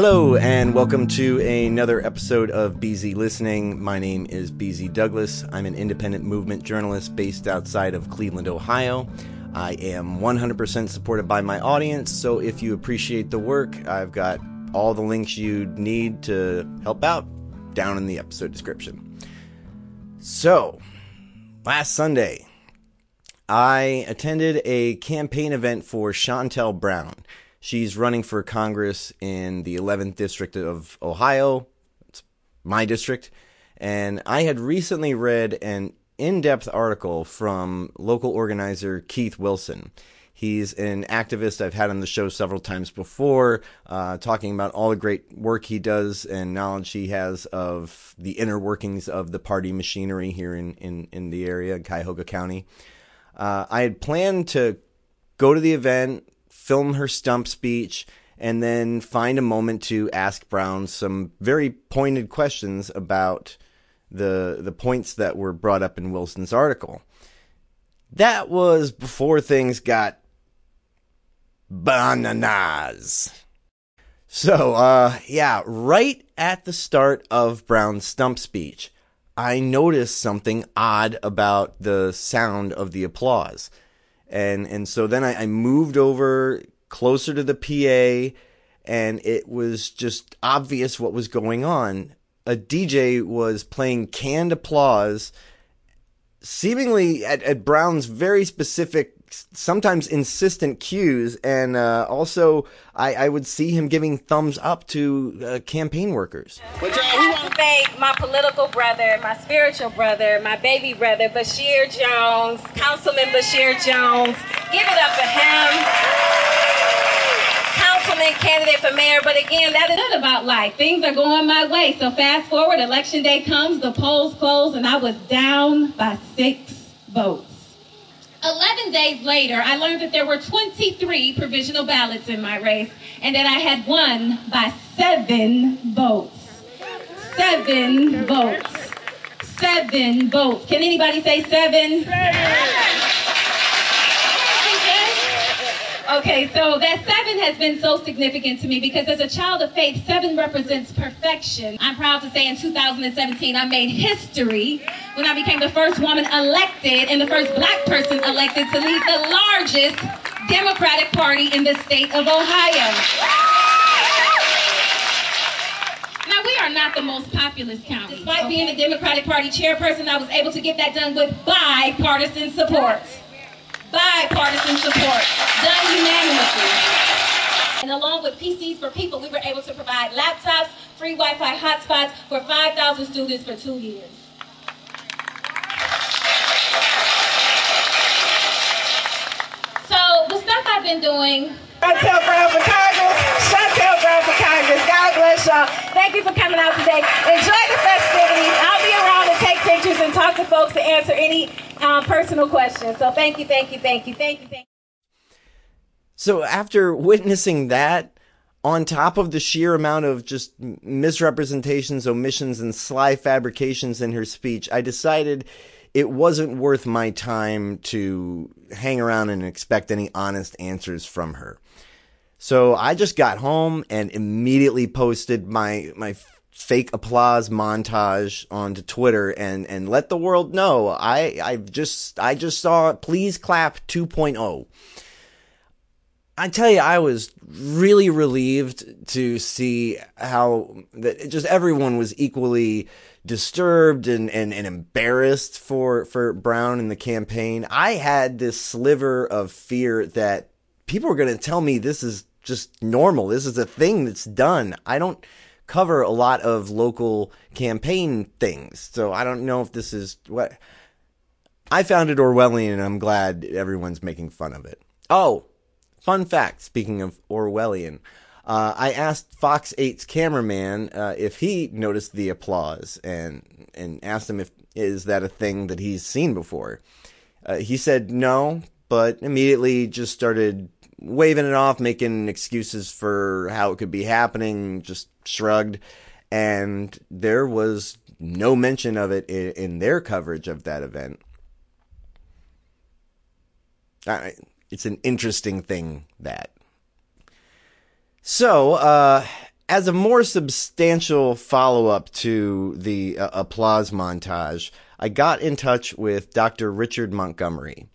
Hello, and welcome to another episode of BZ Listening. My name is BZ Douglas. I'm an independent movement journalist based outside of Cleveland, Ohio. I am 100% supported by my audience, so if you appreciate the work, I've got all the links you need to help out down in the episode description. So, last Sunday, I attended a campaign event for Shontel Brown. She's running for Congress in the 11th District of Ohio. It's my district. And I had recently read an in depth article from local organizer Keith Wilson. He's an activist I've had on the show several times before, uh, talking about all the great work he does and knowledge he has of the inner workings of the party machinery here in, in, in the area, in Cuyahoga County. Uh, I had planned to go to the event, film her stump speech, and then find a moment to ask Brown some very pointed questions about the the points that were brought up in Wilson's article. That was before things got bananas. So, uh, yeah, right at the start of Brown's stump speech, I noticed something odd about the sound of the applause and and so then I, I moved over closer to the PA, and it was just obvious what was going on. A DJ was playing canned applause, seemingly at, at Brown's very specific sometimes insistent cues, and uh, also I, I, would see him giving thumbs up to uh, campaign workers. But I want to thank my political brother, my spiritual brother, my baby brother, Basheer Jones, Councilman Basheer Jones. Give it up for him. Councilman candidate for mayor, but again, that is not about life. Things are going my way. So fast forward, election day comes, the polls close, and I was down by six votes. 11 days later, I learned that there were 23 provisional ballots in my race and that I had won by seven votes. Seven votes. Seven votes. Can anybody say seven? seven. Okay, so that seven has been so significant to me because as a child of faith, seven represents perfection. I'm proud to say in 2017, I made history when I became the first woman elected and the first black person elected to lead the largest Democratic Party in the state of Ohio. Now, we are not the most populous county. Despite being the Democratic Party chairperson, I was able to get that done with bipartisan support bipartisan support, done unanimously. And along with PCs for People, we were able to provide laptops, free Wi-Fi hotspots for 5,000 students for two years. So the stuff I've been doing. Shontel Brown for Congress. Shontel Brown for Congress. God bless y'all. Thank you for coming out today. Enjoy the festivities. I'll be around to take pictures and talk to folks to answer any um, personal question. So thank you, thank you, thank you, thank you, thank you. So after witnessing that, on top of the sheer amount of just misrepresentations, omissions, and sly fabrications in her speech, I decided it wasn't worth my time to hang around and expect any honest answers from her. So I just got home and immediately posted my my fake applause montage onto Twitter and and let the world know I I just I just saw please clap 2.0. I tell you, I was really relieved to see how that just everyone was equally disturbed and, and, and embarrassed for, for Brown in the campaign. I had this sliver of fear that people were going to tell me this is just normal. This is a thing that's done. I don't cover a lot of local campaign things. So I don't know if this is what I found it Orwellian and I'm glad everyone's making fun of it. Oh, fun fact speaking of Orwellian. Uh, I asked Fox 8's cameraman uh, if he noticed the applause and and asked him if is that a thing that he's seen before. Uh, he said no, but immediately just started waving it off, making excuses for how it could be happening, just shrugged. And there was no mention of it in, in their coverage of that event. I, it's an interesting thing that. So, uh, as a more substantial follow up to the uh, applause montage, I got in touch with Dr. Richard Montgomery.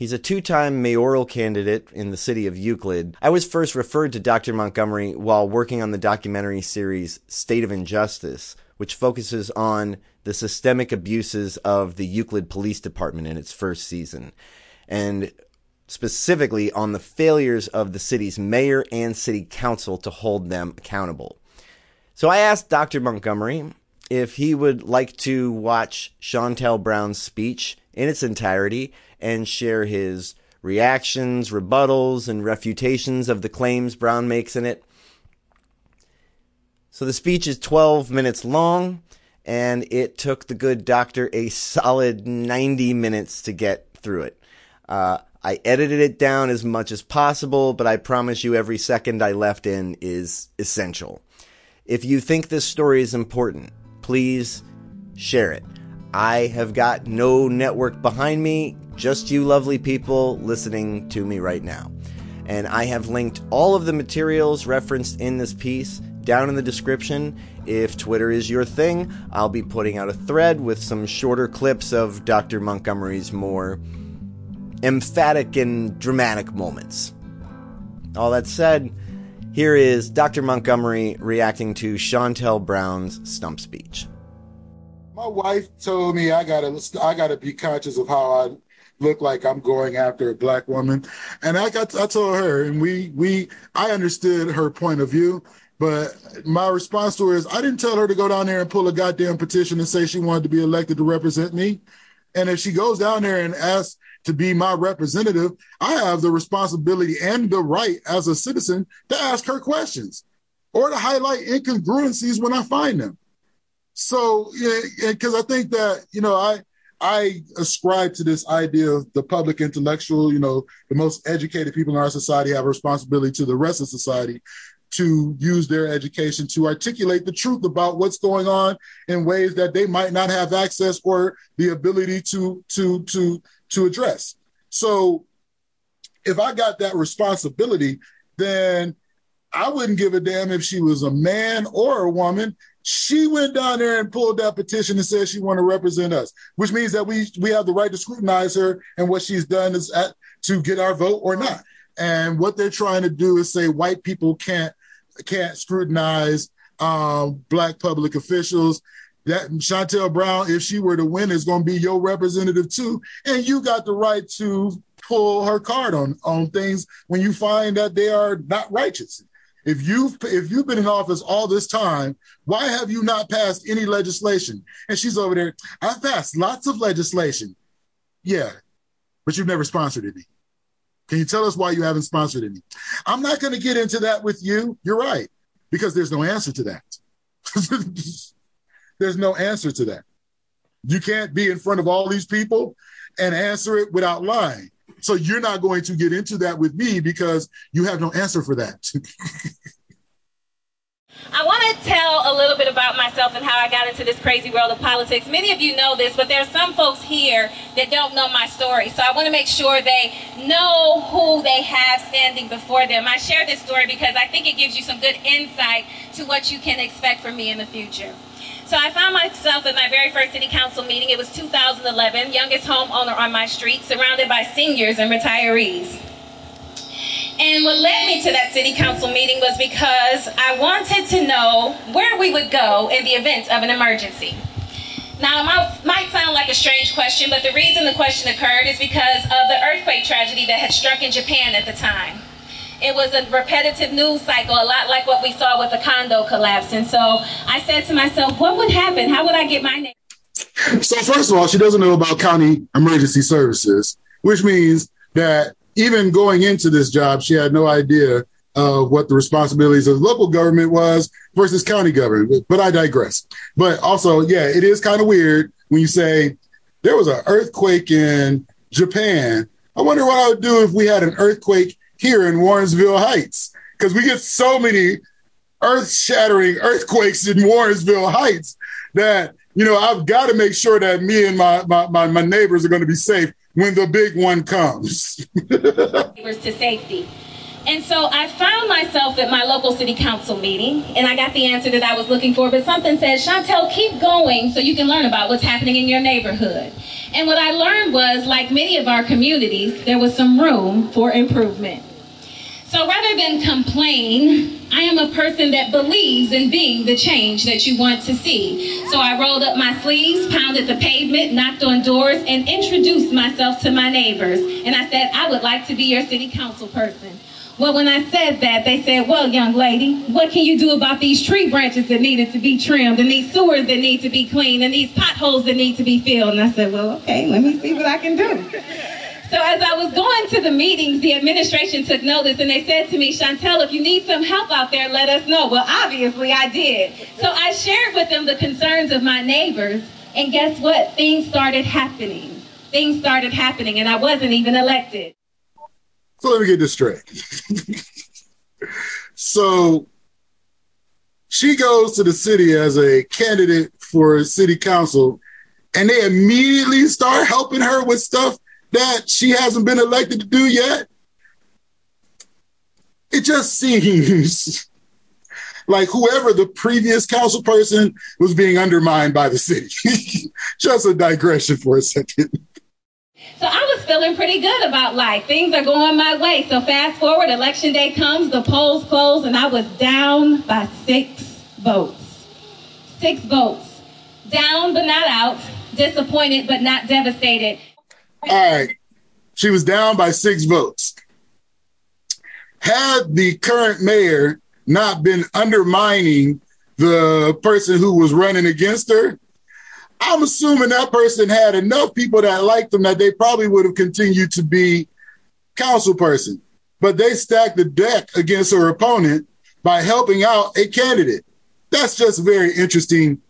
He's a two time mayoral candidate in the city of Euclid. I was first referred to Dr. Montgomery while working on the documentary series State of Injustice, which focuses on the systemic abuses of the Euclid Police Department in its first season. And specifically on the failures of the city's mayor and city council to hold them accountable. So I asked Dr. Montgomery if he would like to watch Shontel Brown's speech in its entirety and share his reactions, rebuttals, and refutations of the claims Brown makes in it. So the speech is 12 minutes long, and it took the good doctor a solid 90 minutes to get through it. Uh, I edited it down as much as possible, but I promise you every second I left in is essential. If you think this story is important, please share it. I have got no network behind me, just you lovely people listening to me right now. And I have linked all of the materials referenced in this piece down in the description. If Twitter is your thing, I'll be putting out a thread with some shorter clips of Dr. Montgomery's more emphatic and dramatic moments. All that said, here is Dr. Montgomery reacting to Shontel Brown's stump speech. My wife told me I gotta I gotta be conscious of how I look like I'm going after a black woman, and I got I told her, and we we I understood her point of view, but my response to her is I didn't tell her to go down there and pull a goddamn petition and say she wanted to be elected to represent me, and if she goes down there and asks to be my representative, I have the responsibility and the right as a citizen to ask her questions or to highlight incongruencies when I find them. So, because I think that, you know, I, I ascribe to this idea of the public intellectual, you know, the most educated people in our society have a responsibility to the rest of society to use their education to articulate the truth about what's going on in ways that they might not have access or the ability to to to to address. So if I got that responsibility, then I wouldn't give a damn if she was a man or a woman. She went down there and pulled that petition and said she want to represent us, which means that we we have the right to scrutinize her and what she's done is at, to get our vote or not. And what they're trying to do is say white people can't can't scrutinize um, black public officials that Shontel Brown, if she were to win, is going to be your representative too, and you got the right to pull her card on on things when you find that they are not righteous. If you've if you've been in office all this time, why have you not passed any legislation? And she's over there. I've passed lots of legislation. Yeah, but you've never sponsored any. Can you tell us why you haven't sponsored any? I'm not going to get into that with you. You're right, because there's no answer to that. There's no answer to that. You can't be in front of all these people and answer it without lying. So you're not going to get into that with me because you have no answer for that. I want to tell a little bit about myself and how I got into this crazy world of politics. Many of you know this, but there are some folks here that don't know my story. So I want to make sure they know who they have standing before them. I share this story because I think it gives you some good insight to what you can expect from me in the future. So I found myself at my very first city council meeting. It was 2011, youngest homeowner on my street, surrounded by seniors and retirees. And what led me to that city council meeting was because I wanted to know where we would go in the event of an emergency. Now, it might sound like a strange question, but the reason the question occurred is because of the earthquake tragedy that had struck in Japan at the time it was a repetitive news cycle, a lot like what we saw with the condo collapse. And so I said to myself, what would happen? How would I get my name? So, first of all, she doesn't know about county emergency services, which means that even going into this job, she had no idea of what the responsibilities of local government was versus county government. But I digress. But also, yeah, it is kind of weird when you say there was an earthquake in Japan. I wonder what I would do if we had an earthquake here in Warrensville Heights because we get so many earth shattering earthquakes in Warrensville Heights that, you know, I've got to make sure that me and my, my, my, my neighbors are going to be safe when the big one comes. Neighbors to safety. And so I found myself myself at my local city council meeting, and I got the answer that I was looking for, but something said, Shontel, keep going so you can learn about what's happening in your neighborhood. And what I learned was, like many of our communities, there was some room for improvement. So rather than complain, I am a person that believes in being the change that you want to see. So I rolled up my sleeves, pounded the pavement, knocked on doors, and introduced myself to my neighbors. And I said, I would like to be your city council person. Well, when I said that, they said, well, young lady, what can you do about these tree branches that needed to be trimmed and these sewers that need to be cleaned and these potholes that need to be filled? And I said, well, okay, let me see what I can do. So as I was going to the meetings, the administration took notice and they said to me, Shontel, if you need some help out there, let us know. Well, obviously I did. So I shared with them the concerns of my neighbors. And guess what? Things started happening. Things started happening and I wasn't even elected. So let me get this straight. so she goes to the city as a candidate for city council and they immediately start helping her with stuff that she hasn't been elected to do yet? It just seems like whoever the previous council person was being undermined by the city. just a digression for a second. So I was feeling pretty good about life. Things are going my way. So fast forward, election day comes, the polls close, and I was down by six votes. Six votes. Down but not out. Disappointed but not devastated. All right. She was down by six votes. Had the current mayor not been undermining the person who was running against her, I'm assuming that person had enough people that liked them that they probably would have continued to be council person. But they stacked the deck against her opponent by helping out a candidate. That's just very interesting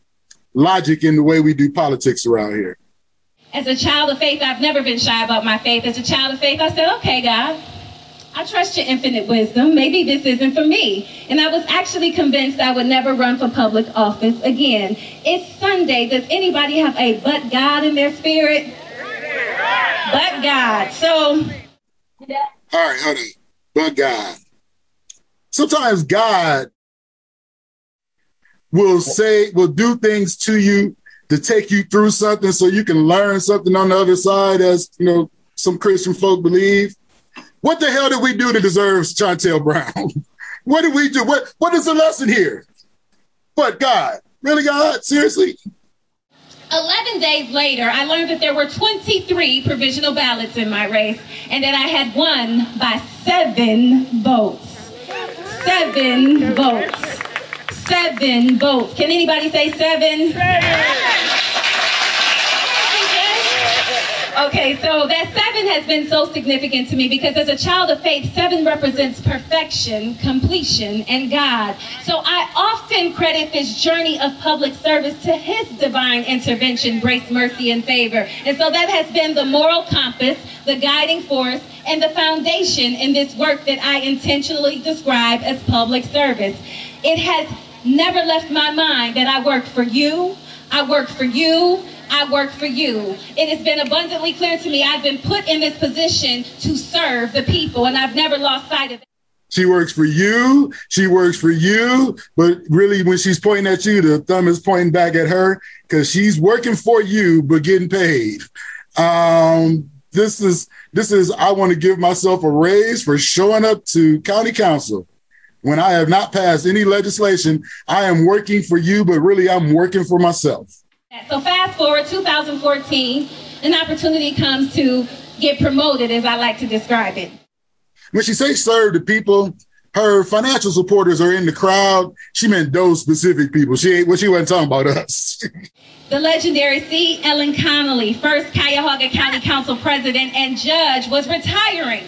logic in the way we do politics around here. As a child of faith, I've never been shy about my faith. As a child of faith, I said, okay, God, I trust your infinite wisdom. Maybe this isn't for me. And I was actually convinced I would never run for public office again. It's Sunday. Does anybody have a but God in their spirit? But God. So. All right, honey. But God. Sometimes God will say, will do things to you to take you through something so you can learn something on the other side, as you know, some Christian folk believe. What the hell did we do to deserve Shontel Brown? what did we do? What what is the lesson here? But God, really, God, seriously? 11 days later, I learned that there were 23 provisional ballots in my race and that I had won by seven votes. Seven votes seven votes. Can anybody say seven? Okay, so that seven has been so significant to me because as a child of faith, seven represents perfection, completion, and God. So I often credit this journey of public service to His divine intervention, grace, mercy, and favor. And so that has been the moral compass, the guiding force, and the foundation in this work that I intentionally describe as public service. It has never left my mind that I work for you, I work for you, I work for you. It has been abundantly clear to me I've been put in this position to serve the people, and I've never lost sight of it. She works for you. She works for you. But really, when she's pointing at you, the thumb is pointing back at her because she's working for you, but getting paid. Um, this is this is I want to give myself a raise for showing up to county council when I have not passed any legislation, I am working for you, but really I'm working for myself. So fast forward 2014, an opportunity comes to get promoted, as I like to describe it. When she says serve the people, her financial supporters are in the crowd. She meant those specific people. She ain't well, she wasn't talking about us. the legendary C. Ellen Connally, first Cuyahoga County Council president and judge, was retiring.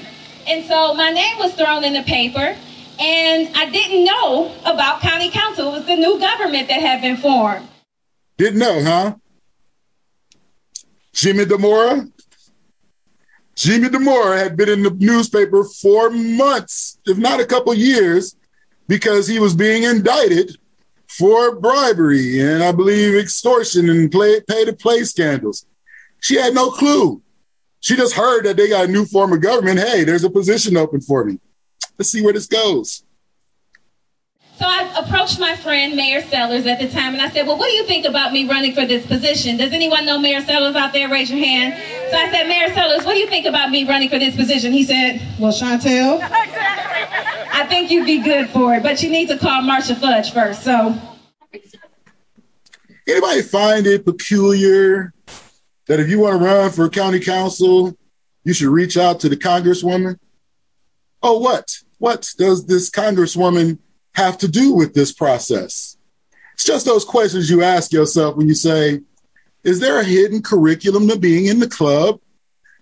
And so my name was thrown in the paper. And I didn't know about county council. It was the new government that had been formed. Didn't know, huh? Jimmy Dimora. Jimmy Dimora had been in the newspaper for months, if not a couple years, because he was being indicted for bribery and I believe extortion and play, pay to play scandals. She had no clue. She just heard that they got a new form of government. Hey, there's a position open for me. Let's see where this goes. So I approached my friend Mayor Sellers at the time and I said, Well, what do you think about me running for this position? Does anyone know Mayor Sellers out there? Raise your hand. So I said, Mayor Sellers, what do you think about me running for this position? He said, Well, Shontel, I think you'd be good for it, but you need to call Marcia Fudge first. So anybody find it peculiar that if you want to run for county council, you should reach out to the congresswoman? Oh, what? What does this congresswoman have to do with this process? It's just those questions you ask yourself when you say, is there a hidden curriculum to being in the club?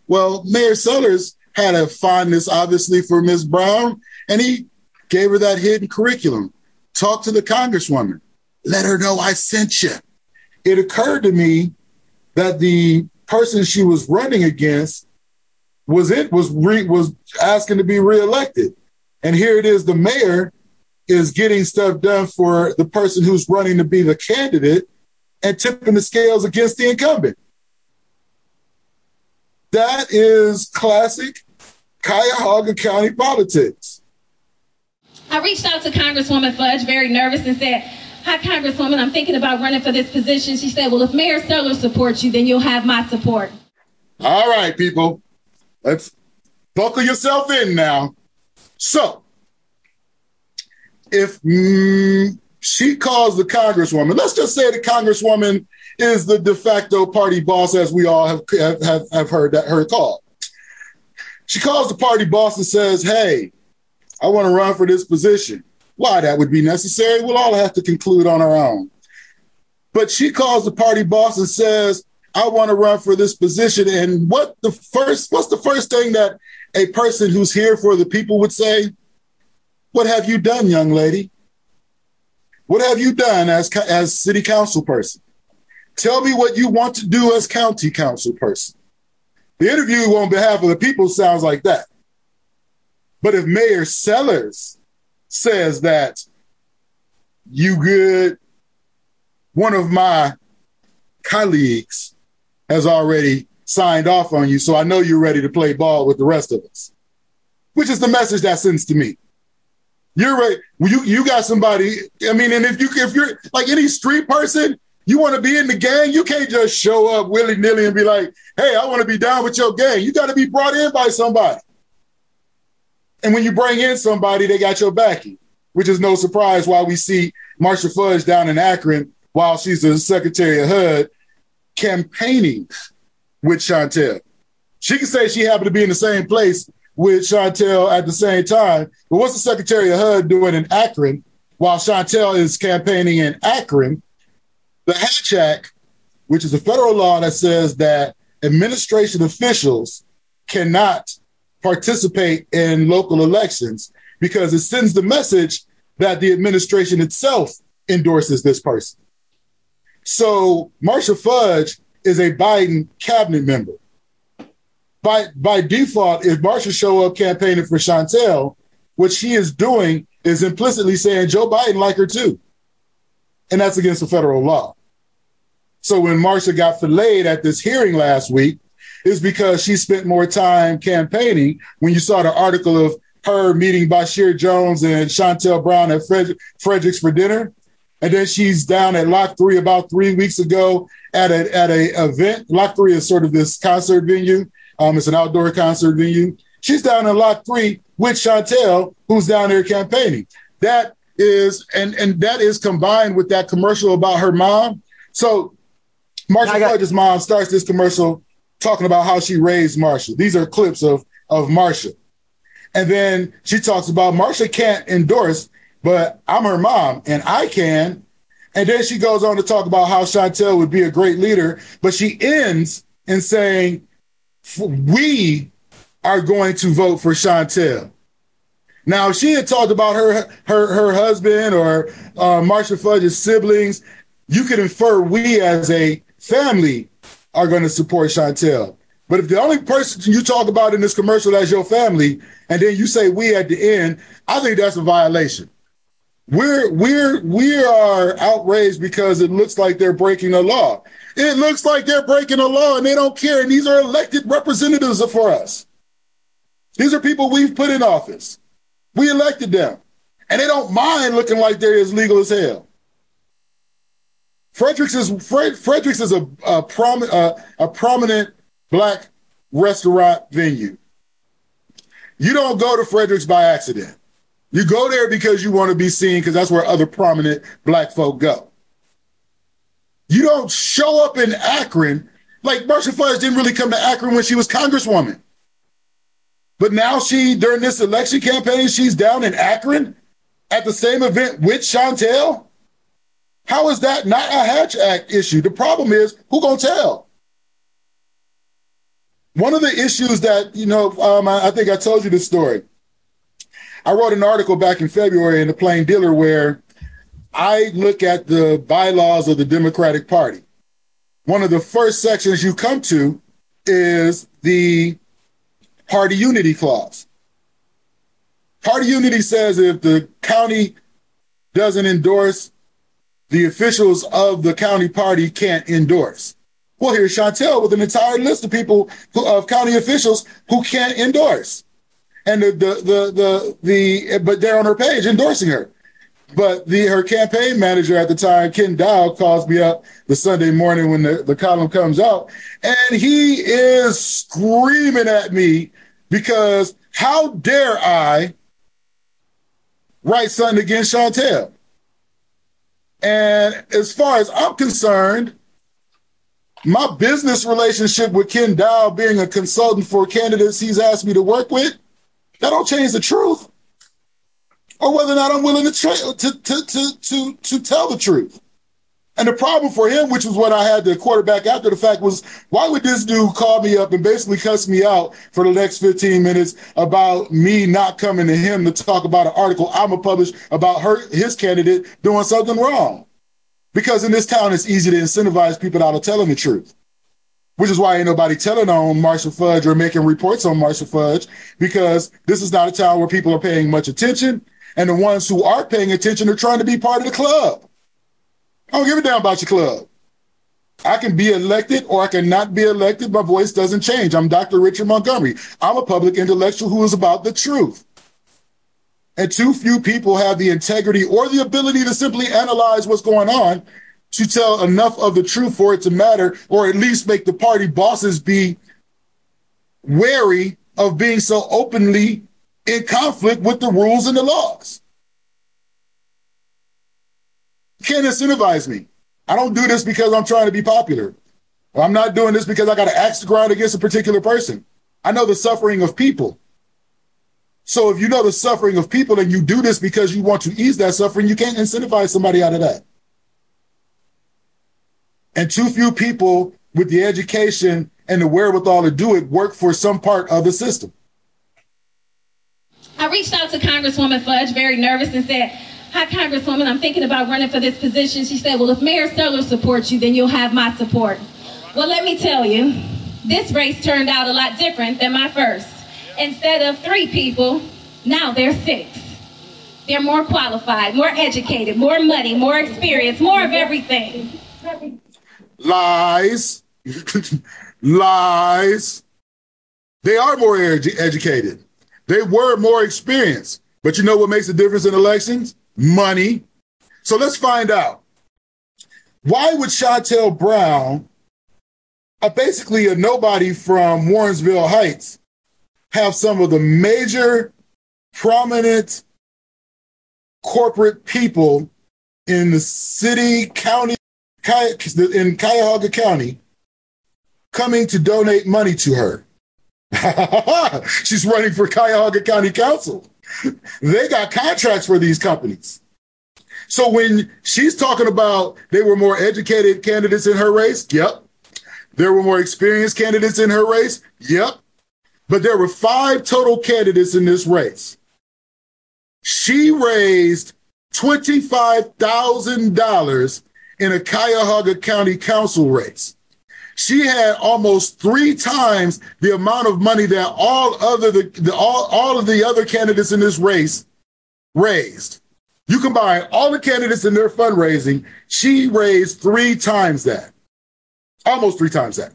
Well, Mayor Sellers had a fondness, obviously, for Ms. Brown, and he gave her that hidden curriculum. Talk to the congresswoman. Let her know I sent you. It occurred to me that the person she was running against was it was re, was asking to be reelected, and here it is. The mayor is getting stuff done for the person who's running to be the candidate and tipping the scales against the incumbent. That is classic Cuyahoga County politics. I reached out to Congresswoman Fudge, very nervous, and said, Hi, Congresswoman, I'm thinking about running for this position. She said, Well, if Mayor Sellers supports you, then you'll have my support. All right, people, let's buckle yourself in now. So, if mm, she calls the congresswoman, let's just say the congresswoman is the de facto party boss, as we all have have, have heard that her call. She calls the party boss and says, "Hey, I want to run for this position." Why that would be necessary, we'll all have to conclude on our own. But she calls the party boss and says, I want to run for this position. And what the first, what's the first thing that a person who's here for the people would say? What have you done, young lady? What have you done as, as city council person? Tell me what you want to do as county council person. The interview on behalf of the people sounds like that. But if Mayor Sellers says that you good, one of my colleagues has already signed off on you, so I know you're ready to play ball with the rest of us. Which is the message that sends to me. You're right. You you got somebody. I mean, and if you if you're like any street person, you want to be in the gang. You can't just show up willy nilly and be like, "Hey, I want to be down with your gang." You got to be brought in by somebody. And when you bring in somebody, they got your backing, which is no surprise why we see Marcia Fudge down in Akron while she's the Secretary of HUD campaigning with Shontel. She can say she happened to be in the same place with Shontel at the same time. But what's the Secretary of HUD doing in Akron while Shontel is campaigning in Akron? The Hatch Act, which is a federal law that says that administration officials cannot participate in local elections because it sends the message that the administration itself endorses this person. So Marcia Fudge is a Biden cabinet member. By by default, if Marcia show up campaigning for Shontel, what she is doing is implicitly saying Joe Biden like her too. And that's against the federal law. So when Marcia got filleted at this hearing last week, is because she spent more time campaigning. When you saw the article of her meeting Basheer Jones and Shontel Brown at Fred- Frederick's for dinner, and then she's down at Lock Three about three weeks ago at a at a event. Lock Three is sort of this concert venue. Um, it's an outdoor concert venue. She's down in Lock Three with Shontel, who's down there campaigning. That is, and and that is combined with that commercial about her mom. So Marcia got- Fudge's mom starts this commercial talking about how she raised Marcia. These are clips of of Marcia. And then she talks about Marcia can't endorse, but I'm her mom and I can. And then she goes on to talk about how Shontel would be a great leader, but she ends in saying, we are going to vote for Shontel. Now, if she had talked about her her her husband or uh, Marcia Fudge's siblings, you could infer we as a family are going to support Shontel. But if the only person you talk about in this commercial is your family, and then you say we at the end, I think that's a violation. We're we're we are outraged because it looks like they're breaking a law. It looks like they're breaking a law and they don't care. And these are elected representatives for us. These are people we've put in office. We elected them. and they don't mind looking like they're as legal as hell. Fredericks is Fred, Fredericks is a a, prom, uh, a prominent black restaurant venue. You don't go to Fredericks by accident. You go there because you want to be seen because that's where other prominent black folk go. You don't show up in Akron like Marcia Fudge didn't really come to Akron when she was Congresswoman. But now she, during this election campaign, she's down in Akron at the same event with Shontel. How is that not a Hatch Act issue? The problem is who gonna tell? One of the issues that, you know, um, I, I think I told you this story. I wrote an article back in February in the Plain Dealer where I look at the bylaws of the Democratic Party. One of the first sections you come to is the Party Unity Clause. Party Unity says if the county doesn't endorse, the officials of the county party can't endorse. Well, here's Shontel with an entire list of people who, of county officials who can't endorse, and the the the the, the but they're on her page endorsing her. But the her campaign manager at the time, Ken Dow, calls me up the Sunday morning when the, the column comes out, and he is screaming at me because how dare I write something against Shontel? And as far as I'm concerned, my business relationship with Ken Dow being a consultant for candidates he's asked me to work with, that don't change the truth or whether or not I'm willing to, tra- to, to, to, to, to tell the truth. And the problem for him, which was what I had to quarterback after the fact, was why would this dude call me up and basically cuss me out for the next 15 minutes about me not coming to him to talk about an article I'm gonna publish about her his candidate doing something wrong? Because in this town, it's easy to incentivize people out of telling the truth. Which is why ain't nobody telling on Marshall Fudge or making reports on Marshall Fudge, because this is not a town where people are paying much attention and the ones who are paying attention are trying to be part of the club. I don't give a damn about your club. I can be elected or I can not be elected. My voice doesn't change. I'm Dr. Richard Montgomery. I'm a public intellectual who is about the truth. And too few people have the integrity or the ability to simply analyze what's going on to tell enough of the truth for it to matter, or at least make the party bosses be wary of being so openly in conflict with the rules and the laws. Can't incentivize me. I don't do this because I'm trying to be popular. I'm not doing this because I got to axe the ground against a particular person. I know the suffering of people. So if you know the suffering of people and you do this because you want to ease that suffering, you can't incentivize somebody out of that. And too few people with the education and the wherewithal to do it work for some part of the system. I reached out to Congresswoman Fudge, very nervous, and said, Hi, Congresswoman, I'm thinking about running for this position. She said, Well, if Mayor Sellers supports you, then you'll have my support. Well, let me tell you, this race turned out a lot different than my first. Instead of three people, now they're six. They're more qualified, more educated, more money, more experience, more of everything. Lies. Lies. They are more edu- educated. They were more experienced. But you know what makes a difference in elections? Money. So let's find out. Why would Shontel Brown, a basically a nobody from Warrensville Heights, have some of the major prominent corporate people in the city, county, in Cuyahoga County coming to donate money to her? She's running for Cuyahoga County Council. They got contracts for these companies. So when she's talking about they were more educated candidates in her race, yep. There were more experienced candidates in her race, yep. But there were five total candidates in this race. She raised $25,000 in a Cuyahoga County Council race she had almost three times the amount of money that all other the, the all, all of the other candidates in this race raised. You combine all the candidates in their fundraising, she raised three times that. Almost three times that.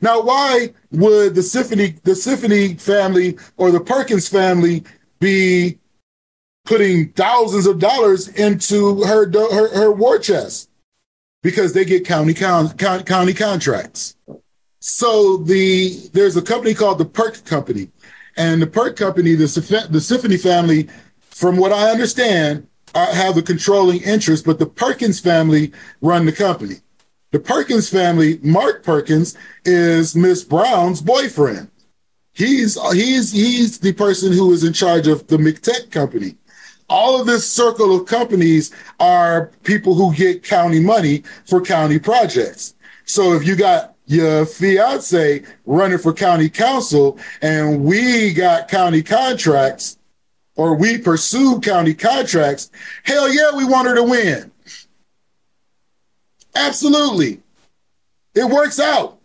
Now, why would the Symphony, the Symphony family or the Perkins family be putting thousands of dollars into her her, her war chest because they get county county, county contracts. So the there's a company called the Perk Company, and the Perk Company, the the Symphony family, from what I understand, are, have the controlling interest, but the Perkins family run the company. The Perkins family, Mark Perkins, is Miss Brown's boyfriend. He's he's he's the person who is in charge of the McTech company. All of this circle of companies are people who get county money for county projects. So if you got your fiance running for county council and we got county contracts or we pursue county contracts, hell yeah, we want her to win. Absolutely. It works out.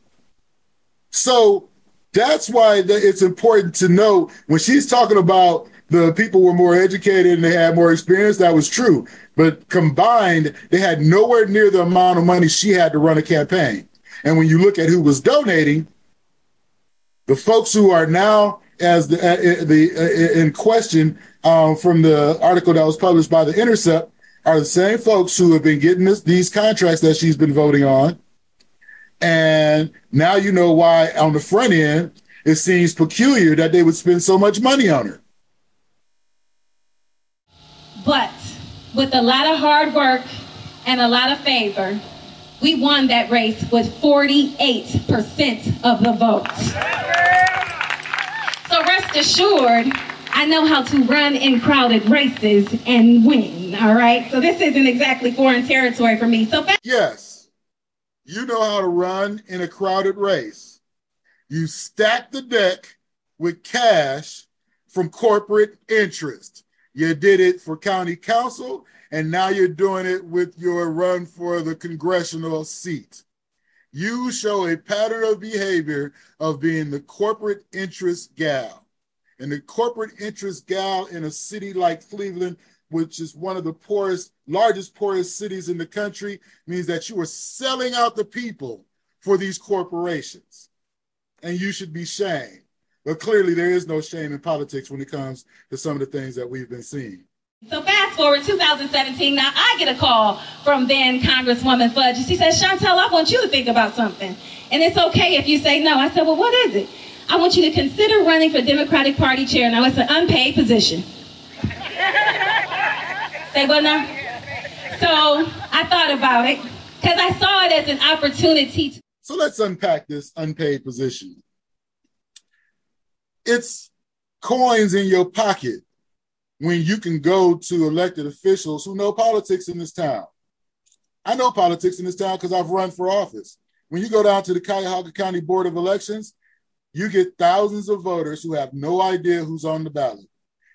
So that's why it's important to know when she's talking about the people were more educated and they had more experience, that was true. But combined, they had nowhere near the amount of money she had to run a campaign. And when you look at who was donating, the folks who are now as the, uh, the uh, in question um, from the article that was published by the Intercept are the same folks who have been getting this, these contracts that she's been voting on. And now you know why on the front end it seems peculiar that they would spend so much money on her. But with a lot of hard work and a lot of favor, we won that race with 48% of the votes. So rest assured, I know how to run in crowded races and win, all right? So this isn't exactly foreign territory for me. So Yes. You know how to run in a crowded race. You stack the deck with cash from corporate interest. You did it for county council and now you're doing it with your run for the congressional seat. You show a pattern of behavior of being the corporate interest gal. And the corporate interest gal in a city like Cleveland, which is one of the poorest, largest, poorest cities in the country, means that you are selling out the people for these corporations. And you should be shamed. But clearly, there is no shame in politics when it comes to some of the things that we've been seeing. So fast forward 2017, now I get a call from then Congresswoman Fudge. She says, Shontel, I want you to think about something. And it's okay if you say no. I said, well, what is it? I want you to consider running for Democratic Party chair. Now, it's an unpaid position. say what now? So I thought about it because I saw it as an opportunity. To- so let's unpack this unpaid position. It's coins in your pocket when you can go to elected officials who know politics in this town. I know politics in this town because I've run for office. When you go down to the Cuyahoga County Board of Elections, you get thousands of voters who have no idea who's on the ballot.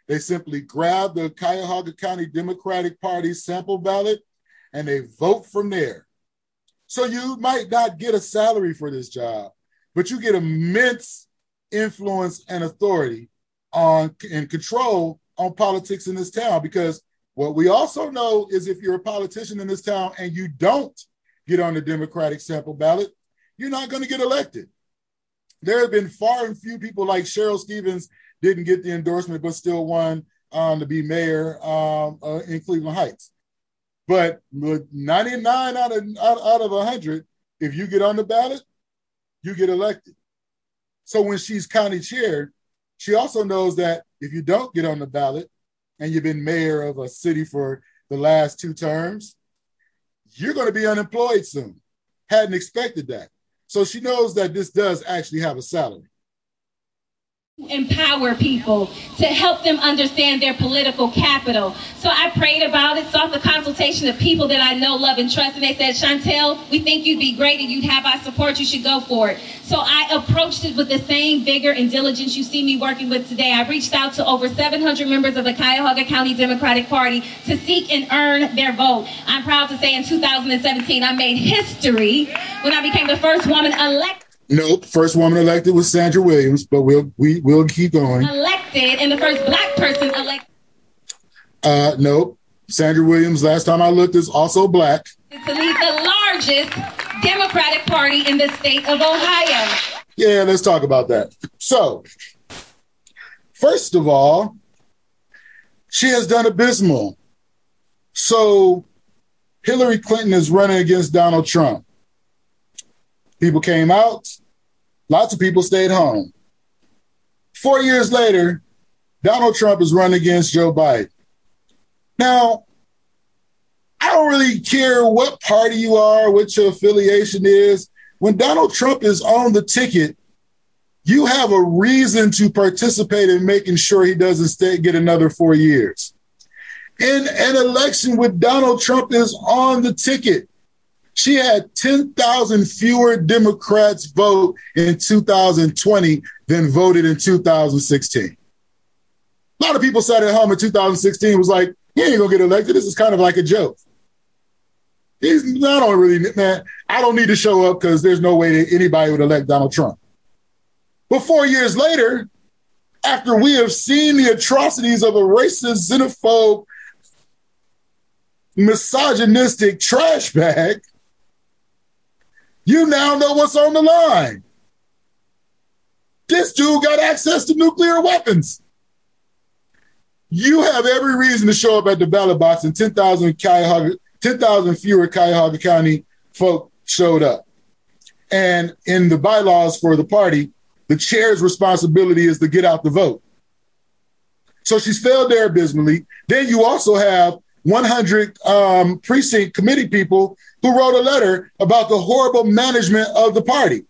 They simply grab the Cuyahoga County Democratic Party sample ballot and they vote from there. So you might not get a salary for this job, but you get immense influence and authority on and control on politics in this town because what we also know is if you're a politician in this town and you don't get on the Democratic sample ballot, you're not going to get elected. There have been far and few people like Cheryl Stephens didn't get the endorsement but still won um, to be mayor um, uh, in Cleveland Heights. But 99 out of out, out of 100, if you get on the ballot, you get elected. So when she's county chair, she also knows that if you don't get on the ballot and you've been mayor of a city for the last two terms, you're going to be unemployed soon. Hadn't expected that. So she knows that this does actually have a salary empower people to help them understand their political capital. So I prayed about it, sought the consultation of people that I know, love, and trust, and they said, Shontel, we think you'd be great and you'd have our support. You should go for it. So I approached it with the same vigor and diligence you see me working with today. I reached out to over 700 members of the Cuyahoga County Democratic Party to seek and earn their vote. I'm proud to say in 2017, I made history when I became the first woman elected Nope. First woman elected was Sandra Williams, but we'll we will keep going. Elected and the first black person elected. Uh, nope. Sandra Williams, last time I looked, is also black. To lead the largest Democratic Party in the state of Ohio. Yeah, let's talk about that. So, first of all, She has done abysmal. So Hillary Clinton is running against Donald Trump. People came out, lots of people stayed home. Four years later, Donald Trump is running against Joe Biden. Now, I don't really care what party you are, what your affiliation is. When Donald Trump is on the ticket, you have a reason to participate in making sure he doesn't stay, get another four years. In an election with Donald Trump is on the ticket, she had 10,000 fewer Democrats vote in 2020 than voted in 2016. A lot of people sat at home in 2016 was like, he ain't gonna get elected. This is kind of like a joke. He's I don't really man, I don't need to show up because there's no way that anybody would elect Donald Trump. But four years later, after we have seen the atrocities of a racist, xenophobe, misogynistic trash bag, you now know what's on the line. This dude got access to nuclear weapons. You have every reason to show up at the ballot box, and 10,000 Cuyahoga 10,000 fewer Cuyahoga County folk showed up. And in the bylaws for the party, the chair's responsibility is to get out the vote. So she's failed there abysmally. Then you also have 100 um, precinct committee people who wrote a letter about the horrible management of the party.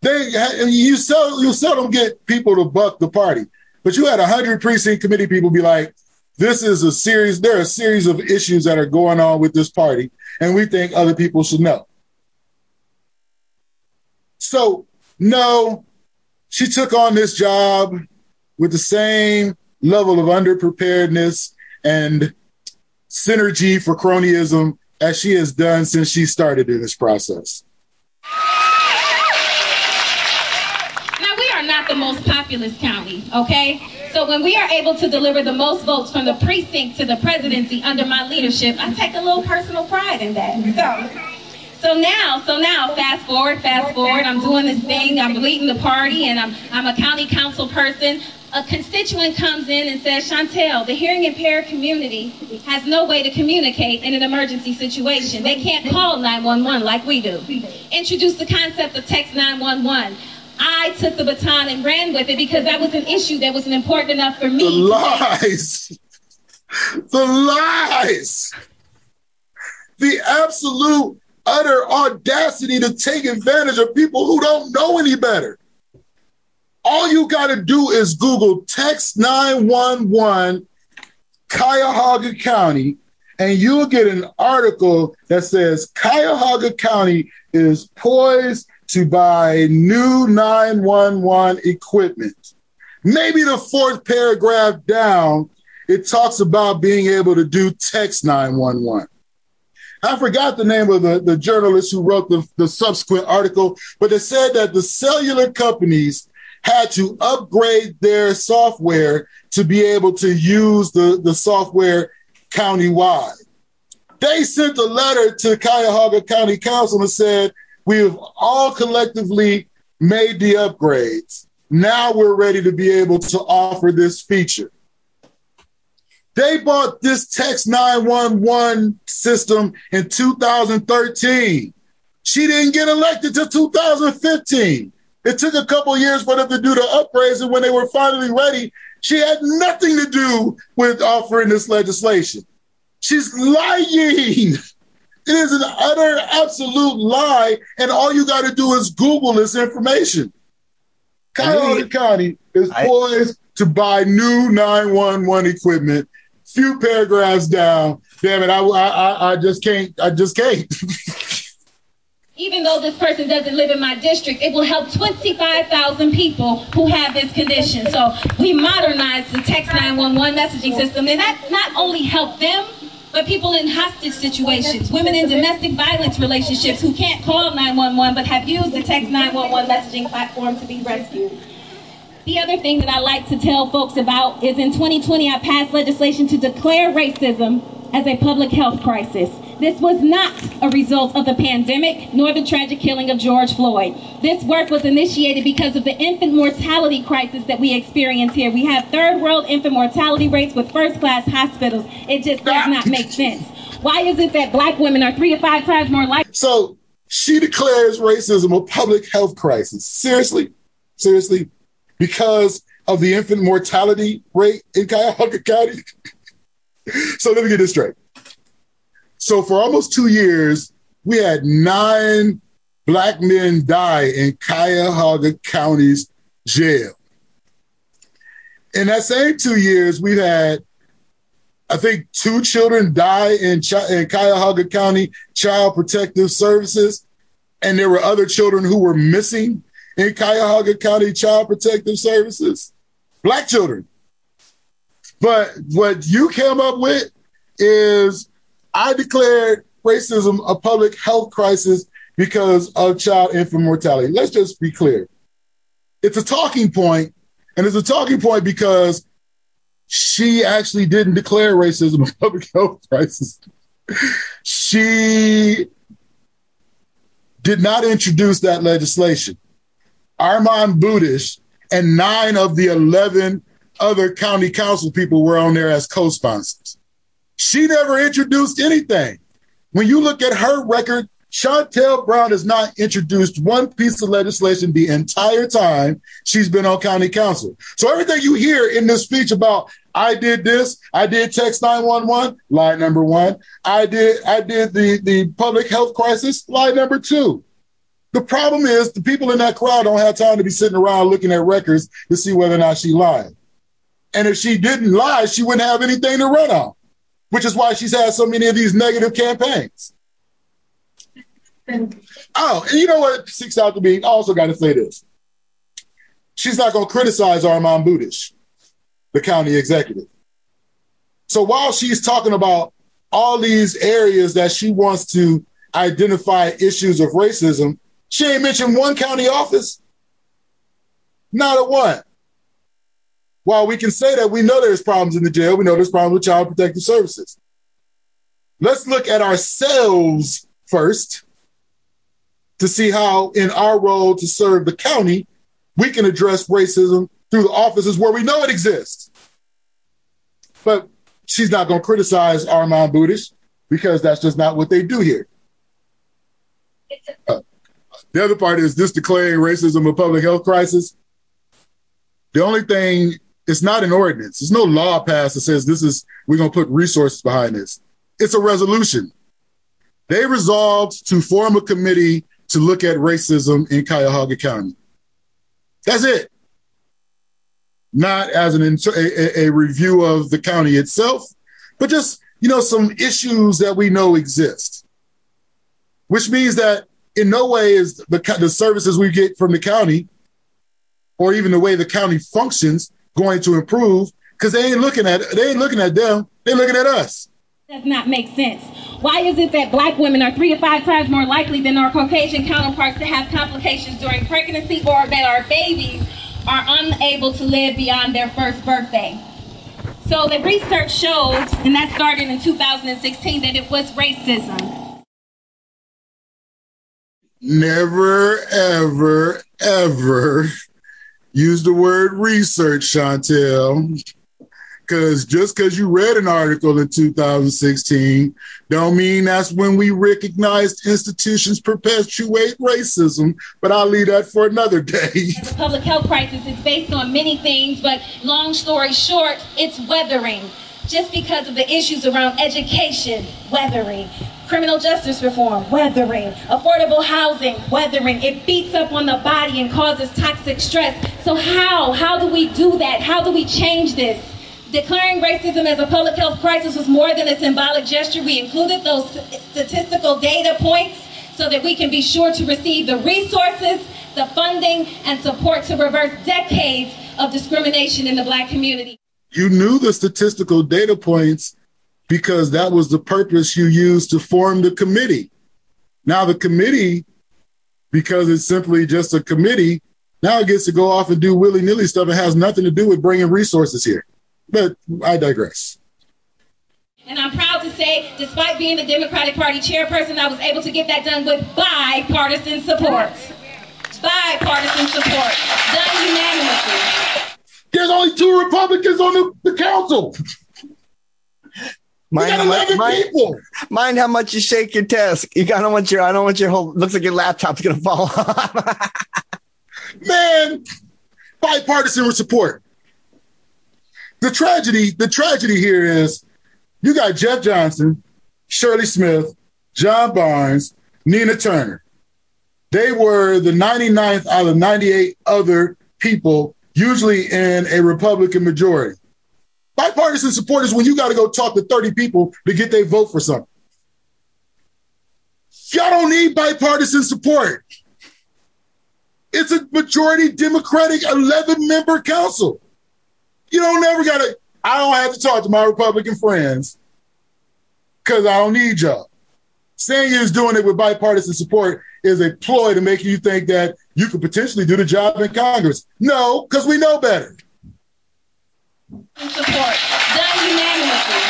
They you sell you seldom get people to buck the party, but you had 100 precinct committee people be like, this is a series, there are a series of issues that are going on with this party, and we think other people should know. So, no, she took on this job with the same level of underpreparedness and synergy for cronyism as she has done since she started in this process. Now, we are not the most populous county, okay? So when we are able to deliver the most votes from the precinct to the presidency under my leadership, I take a little personal pride in that. So. So now, so now, fast forward, fast forward. I'm doing this thing. I'm leading the party, and I'm I'm a county council person. A constituent comes in and says, Shontel, the hearing impaired community has no way to communicate in an emergency situation. They can't call 911 like we do. Introduce the concept of text 911. I took the baton and ran with it because that was an issue that wasn't important enough for me. The lies. the lies. The absolute utter audacity to take advantage of people who don't know any better. All you got to do is Google text 911 Cuyahoga County, and you'll get an article that says Cuyahoga County is poised to buy new 911 equipment. Maybe the fourth paragraph down, it talks about being able to do text 911. I forgot the name of the, the journalist who wrote the, the subsequent article, but it said that the cellular companies had to upgrade their software to be able to use the, the software countywide. They sent a letter to Cuyahoga County Council and said, we have all collectively made the upgrades. Now we're ready to be able to offer this feature. They bought this text 911 system in 2013. She didn't get elected till 2015. It took a couple years for them to do the upgrades, and when they were finally ready, she had nothing to do with offering this legislation. She's lying. It is an utter, absolute lie, and all you got to do is Google this information. Cuyahoga County is poised I, to buy new 911 equipment. Few paragraphs down. Damn it, I, I, I just can't. I just can't. Even though this person doesn't live in my district, it will help 25,000 people who have this condition. So we modernized the text 911 messaging system, and that not only helped them, but people in hostage situations, women in domestic violence relationships who can't call 911 but have used the text 911 messaging platform to be rescued. The other thing that I like to tell folks about is in 2020, I passed legislation to declare racism as a public health crisis. This was not a result of the pandemic nor the tragic killing of George Floyd. This work was initiated because of the infant mortality crisis that we experience here. We have third world infant mortality rates with first class hospitals. It just does not make sense. Why is it that black women are three to five times more likely? So she declares racism a public health crisis. Seriously? Seriously? Because of the infant mortality rate in Cuyahoga County? so let me get this straight. So for almost two years, we had nine black men die in Cuyahoga County's jail. In that same two years, we've had, I think, two children die in, Ch- in Cuyahoga County Child Protective Services, and there were other children who were missing in Cuyahoga County Child Protective Services. Black children. But what you came up with is I declared racism a public health crisis because of child infant mortality. Let's just be clear. It's a talking point, and it's a talking point because she actually didn't declare racism a public health crisis. she did not introduce that legislation. Armand Budish and nine of the 11 other county council people were on there as co sponsors. She never introduced anything. When you look at her record, Shontel Brown has not introduced one piece of legislation the entire time she's been on county council. So everything you hear in this speech about I did this, I did text 911, lie number one. I did I did the, the public health crisis, lie number two. The problem is the people in that crowd don't have time to be sitting around looking at records to see whether or not she lied. And if she didn't lie, she wouldn't have anything to run on which is why she's had so many of these negative campaigns. Oh, and you know what sticks out to me? I also got to say this. She's not going to criticize Armand Budish, the county executive. So while she's talking about all these areas that she wants to identify issues of racism, she ain't mentioned one county office. Not a one while we can say that we know there's problems in the jail, we know there's problems with child protective services. Let's look at ourselves first to see how, in our role to serve the county, we can address racism through the offices where we know it exists. But she's not going to criticize Armand Budish because that's just not what they do here. Uh, the other part is this declaring racism a public health crisis. The only thing it's not an ordinance. There's no law passed that says this is, we're going to put resources behind this. It's a resolution. They resolved to form a committee to look at racism in Cuyahoga County. That's it. Not as an a, a review of the county itself, but just you know some issues that we know exist. Which means that in no way is the the services we get from the county, or even the way the county functions, going to improve because they ain't looking at they ain't looking at them. They're looking at us. Does not make sense. Why is it that black women are three to five times more likely than our Caucasian counterparts to have complications during pregnancy or that our babies are unable to live beyond their first birthday? So the research shows, and that started in 2016, that it was racism. Never, ever, ever use the word research, Shontel. Because just because you read an article in 2016, don't mean that's when we recognized institutions perpetuate racism. But I'll leave that for another day. The public health crisis is based on many things, but long story short, it's weathering. Just because of the issues around education, weathering, criminal justice reform, weathering, affordable housing, weathering. It beats up on the body and causes toxic stress. So how? How do we do that? How do we change this? Declaring racism as a public health crisis was more than a symbolic gesture. We included those statistical data points so that we can be sure to receive the resources, the funding, and support to reverse decades of discrimination in the black community. You knew the statistical data points because that was the purpose you used to form the committee. Now, the committee, because it's simply just a committee, now it gets to go off and do willy nilly stuff and has nothing to do with bringing resources here. But I digress. And I'm proud to say, despite being the Democratic Party chairperson, I was able to get that done with bipartisan support. Bipartisan support. Done unanimously. There's only two Republicans on the, the council. Mind how, much, mind, mind how much you shake your desk. You got, I don't want your, I don't want your whole, looks like your laptop's going to fall off. Man, bipartisan support. The tragedy, the tragedy here is you got Jeff Johnson, Shirley Smith, John Barnes, Nina Turner. They were the 99th out of 98 other people, usually in a Republican majority. Bipartisan support is when you got to go talk to 30 people to get their vote for something. Y'all don't need bipartisan support. It's a majority Democratic 11 member council. You don't never got to, I don't have to talk to my Republican friends because I don't need y'all. Saying you're doing it with bipartisan support is a ploy to make you think that you could potentially do the job in Congress. No, because we know better support. Done unanimously.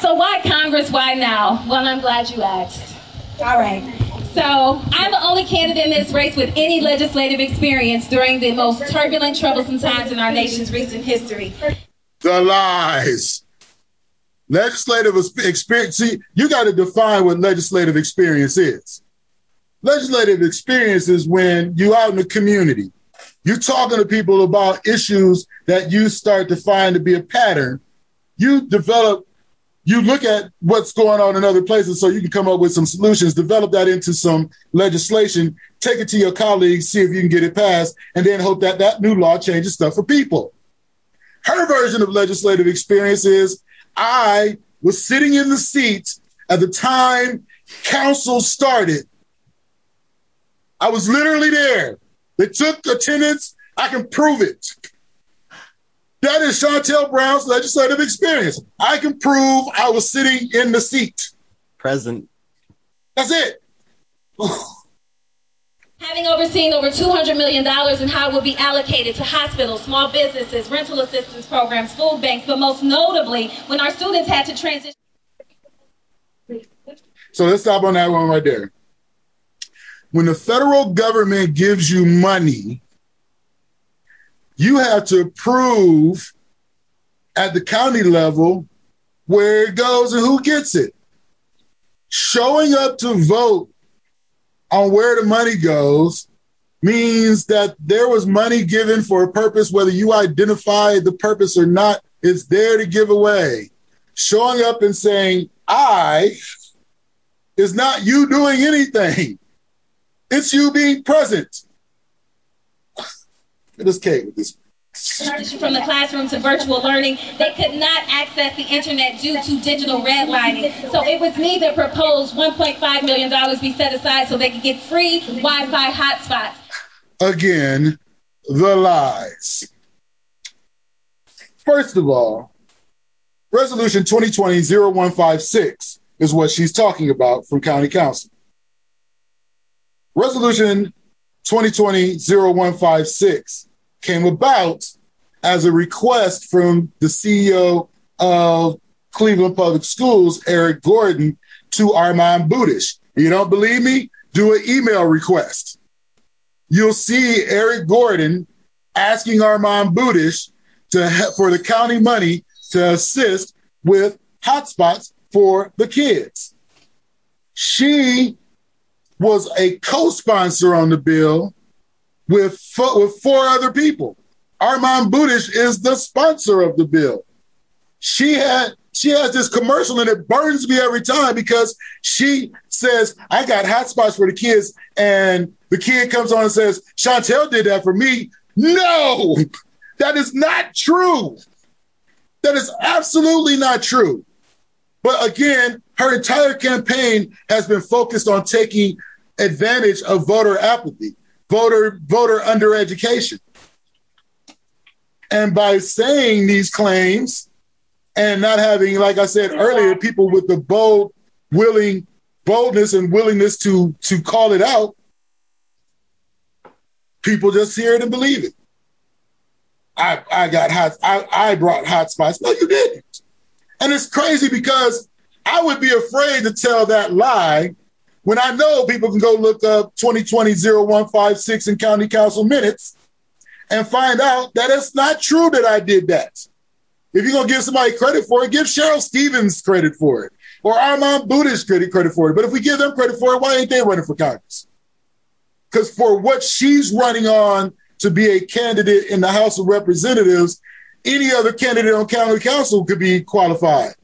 So why Congress? Why now? Well, I'm glad you asked. All right. So I'm the only candidate in this race with any legislative experience during the most turbulent, troublesome times in our nation's recent history. The lies. Legislative experience. See, you got to define what legislative experience is. Legislative experience is when you out in the community you're talking to people about issues that you start to find to be a pattern. You develop, you look at what's going on in other places so you can come up with some solutions, develop that into some legislation, take it to your colleagues, see if you can get it passed, and then hope that that new law changes stuff for people. Her version of legislative experience is I was sitting in the seat at the time council started. I was literally there. They took attendance. I can prove it. That is Shontel Brown's legislative experience. I can prove I was sitting in the seat. Present. That's it. Having overseen over $200 million and how it will be allocated to hospitals, small businesses, rental assistance programs, food banks, but most notably when our students had to transition. So let's stop on that one right there when the federal government gives you money, you have to prove at the county level where it goes and who gets it. Showing up to vote on where the money goes means that there was money given for a purpose, whether you identify the purpose or not, it's there to give away. Showing up and saying, I is not you doing anything. It's you being present. It is Kate with this. From the classroom to virtual learning, they could not access the internet due to digital redlining. So it was me that proposed $1.5 million be set aside so they could get free Wi Fi hotspots. Again, the lies. First of all, Resolution 2020 0156 is what she's talking about from County Council. Resolution 2020-0156 came about as a request from the CEO of Cleveland Public Schools, Eric Gordon, to Armand Budish. You don't believe me? Do an email request. You'll see Eric Gordon asking Armand Budish to for the county money to assist with hotspots for the kids. She was a co-sponsor on the bill with four, with four other people. Armand Budish is the sponsor of the bill. She had she has this commercial and it burns me every time because she says, I got hot spots for the kids. And the kid comes on and says, Shontel did that for me. No, that is not true. That is absolutely not true. But again, her entire campaign has been focused on taking advantage of voter apathy, voter voter undereducation. And by saying these claims and not having, like I said earlier, people with the bold, willing boldness and willingness to to call it out, people just hear it and believe it. I, I got hot. I, I brought hot spots. No, you didn't. And it's crazy because I would be afraid to tell that lie when I know people can go look up 2020 0156 in county council minutes and find out that it's not true that I did that. If you're going to give somebody credit for it, give Cheryl Stephens credit for it or Armand Budish credit, credit for it. But if we give them credit for it, why ain't they running for Congress? Because for what she's running on to be a candidate in the House of Representatives, any other candidate on county council could be qualified.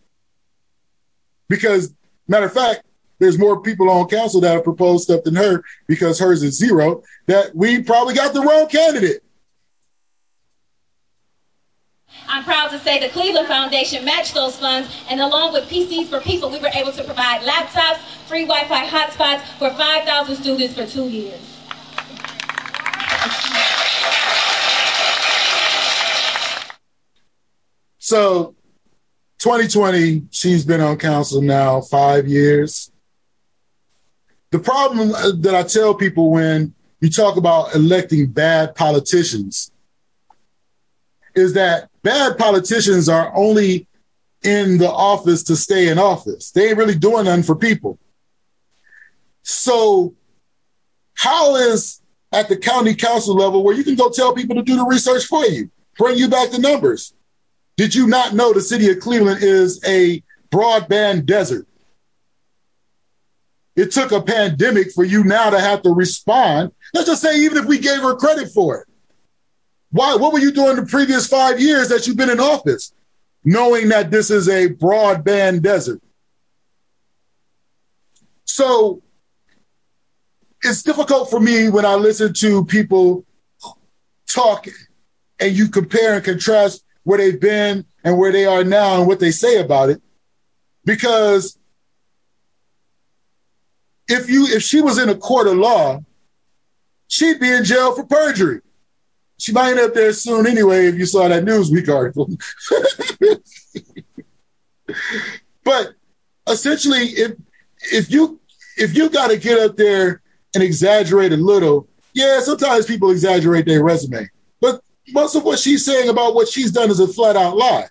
Because, matter of fact, there's more people on council that have proposed stuff than her because hers is zero, that we probably got the wrong candidate. I'm proud to say the Cleveland Foundation matched those funds, and along with PCs for People, we were able to provide laptops, free Wi-Fi hotspots for 5,000 students for two years. So 2020, she's been on council now five years. The problem uh, that I tell people when you talk about electing bad politicians is that bad politicians are only in the office to stay in office. They ain't really doing nothing for people. So, how is at the county council level where you can go tell people to do the research for you, bring you back the numbers? Did you not know the city of Cleveland is a broadband desert? It took a pandemic for you now to have to respond. Let's just say, even if we gave her credit for it, why? What were you doing the previous five years that you've been in office, knowing that this is a broadband desert? So it's difficult for me when I listen to people talk and you compare and contrast where they've been and where they are now and what they say about it. Because if you if she was in a court of law, she'd be in jail for perjury. She might end up there soon anyway if you saw that Newsweek article. but essentially, if if you if you got to get up there and exaggerate a little, yeah, sometimes people exaggerate their resume But most of what she's saying about what she's done is a flat out lie.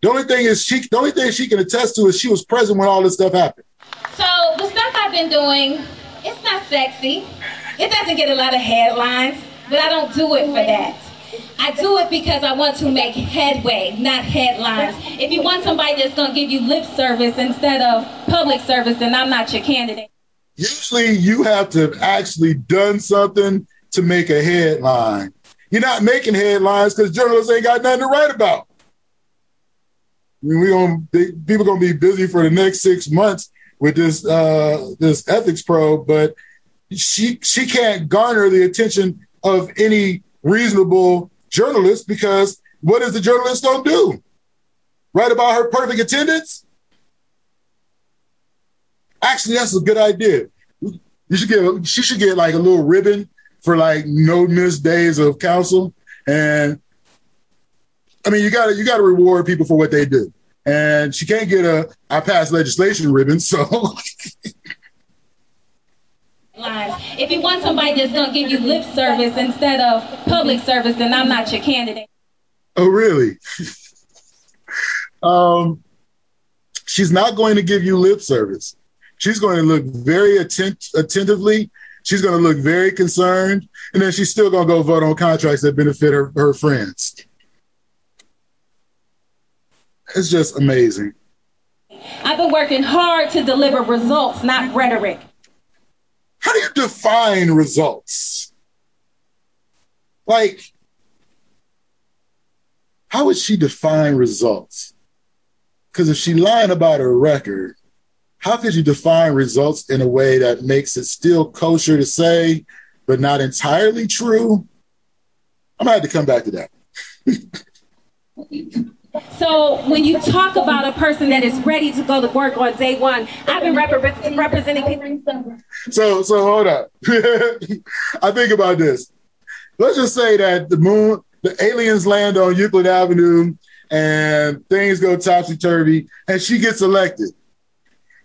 The only thing is she the only thing she can attest to is she was present when all this stuff happened. So the stuff I've been doing, it's not sexy. It doesn't get a lot of headlines, but I don't do it for that. I do it because I want to make headway, not headlines. If you want somebody that's going to give you lip service instead of public service, then I'm not your candidate. Usually you have to have actually done something to make a headline. You're not making headlines because journalists ain't got nothing to write about. I mean, we going people gonna be busy for the next six months with this uh, this ethics probe, but she she can't garner the attention of any reasonable journalist because what is the journalist gonna do? Write about her perfect attendance? Actually, that's a good idea. You should get she should get like a little ribbon for like no missed days of council. And I mean, you gotta you gotta reward people for what they do. And she can't get a I passed legislation ribbon, so If you want somebody that's gonna give you lip service instead of public service, then I'm not your candidate. Oh really? um she's not going to give you lip service. She's going to look very attent- attentively She's going to look very concerned, and then she's still going to go vote on contracts that benefit her, her friends. It's just amazing. I've been working hard to deliver results, not rhetoric. How do you define results? Like, how would she define results? Because if she's lying about her record, how could you define results in a way that makes it still kosher to say, but not entirely true? I'm gonna have to come back to that. So when you talk about a person that is ready to go to work on day one, I've been rep- representing people. So so hold up. I think about this. Let's just say that the moon, the aliens land on Euclid Avenue, and things go topsy turvy, and she gets elected.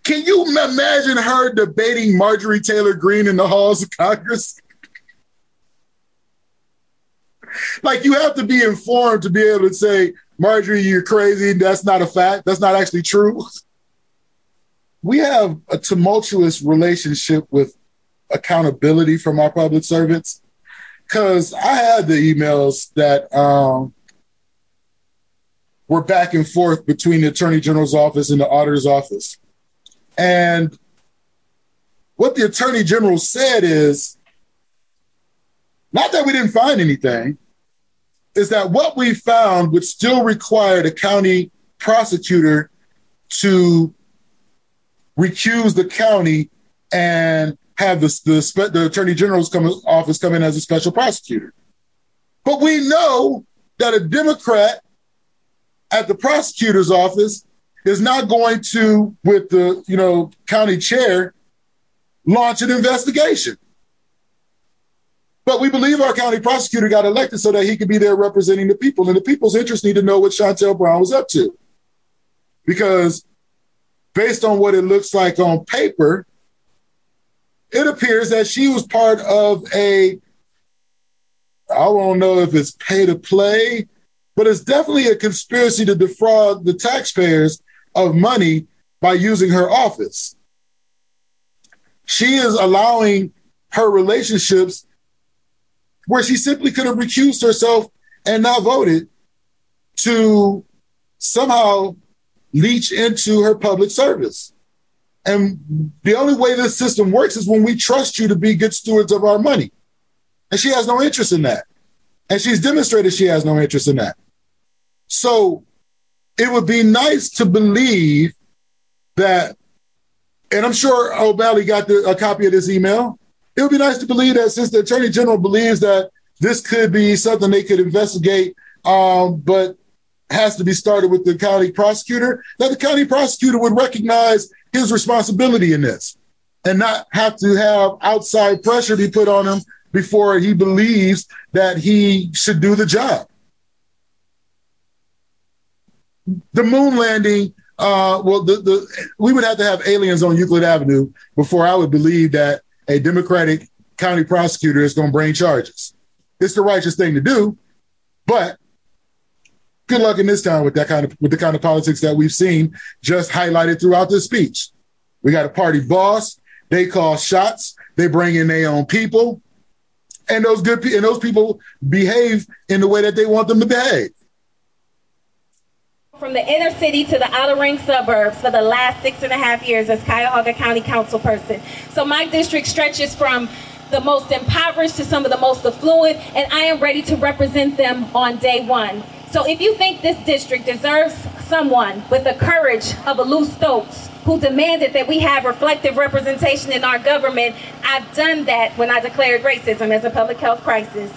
Can you imagine her debating Marjorie Taylor Greene in the halls of Congress? like you have to be informed to be able to say, Marjorie, you're crazy. That's not a fact. That's not actually true. We have a tumultuous relationship with accountability from our public servants because I had the emails that um, were back and forth between the attorney general's office and the auditor's office. And what the attorney general said is not that we didn't find anything, is that what we found would still require the county prosecutor to recuse the county and have the, the, the attorney general's come, office come in as a special prosecutor. But we know that a Democrat at the prosecutor's office is not going to, with the you know county chair, launch an investigation. But we believe our county prosecutor got elected so that he could be there representing the people, and the people's interest need to know what Shontel Brown was up to, because based on what it looks like on paper, it appears that she was part of a I don't know if it's pay to play but it's definitely a conspiracy to defraud the taxpayers of money by using her office. She is allowing her relationships where she simply could have recused herself and not voted to somehow leach into her public service. And the only way this system works is when we trust you to be good stewards of our money. And she has no interest in that. And she's demonstrated she has no interest in that. So it would be nice to believe that, and I'm sure O'Malley got the, a copy of this email. It would be nice to believe that since the attorney general believes that this could be something they could investigate, um, but has to be started with the county prosecutor, that the county prosecutor would recognize his responsibility in this and not have to have outside pressure be put on him before he believes that he should do the job. The moon landing, uh, well, the, the we would have to have aliens on Euclid Avenue before I would believe that a Democratic county prosecutor is going to bring charges. It's the righteous thing to do, but good luck in this town with that kind of with the kind of politics that we've seen just highlighted throughout this speech. We got a party boss. They call shots. They bring in their own people, and those good and those people behave in the way that they want them to behave from the inner city to the outer ring suburbs for the last six and a half years as Cuyahoga County Council person. So my district stretches from the most impoverished to some of the most affluent, and I am ready to represent them on day one. So if you think this district deserves someone with the courage of a Lou Stokes, who demanded that we have reflective representation in our government, I've done that when I declared racism as a public health crisis.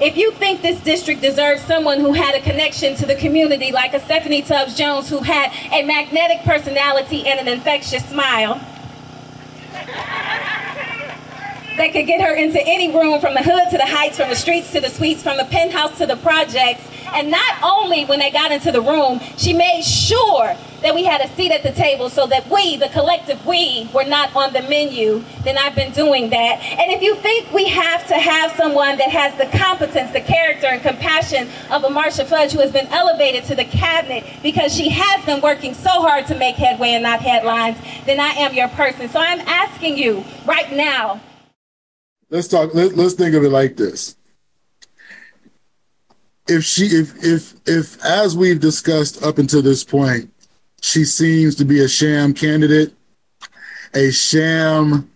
If you think this district deserves someone who had a connection to the community, like a Stephanie Tubbs Jones, who had a magnetic personality and an infectious smile, that could get her into any room from the hood to the heights, from the streets to the suites, from the penthouse to the projects. And not only when they got into the room, she made sure that we had a seat at the table so that we, the collective we, were not on the menu, then I've been doing that. And if you think we have to have someone that has the competence, the character, and compassion of a Marcia Fudge who has been elevated to the cabinet because she has been working so hard to make headway and not headlines, then I am your person. So I'm asking you right now. Let's talk. Let, let's think of it like this if she if if if as we've discussed up until this point she seems to be a sham candidate, a sham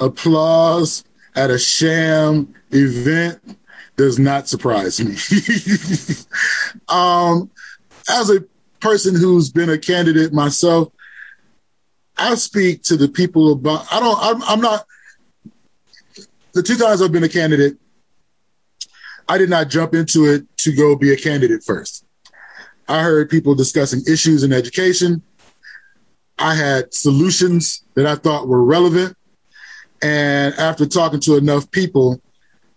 applause at a sham event does not surprise me. um, as a person who's been a candidate myself, I speak to the people about, I don't, I'm, I'm not, the two times I've been a candidate, I did not jump into it to go be a candidate first. I heard people discussing issues in education. I had solutions that I thought were relevant. And after talking to enough people,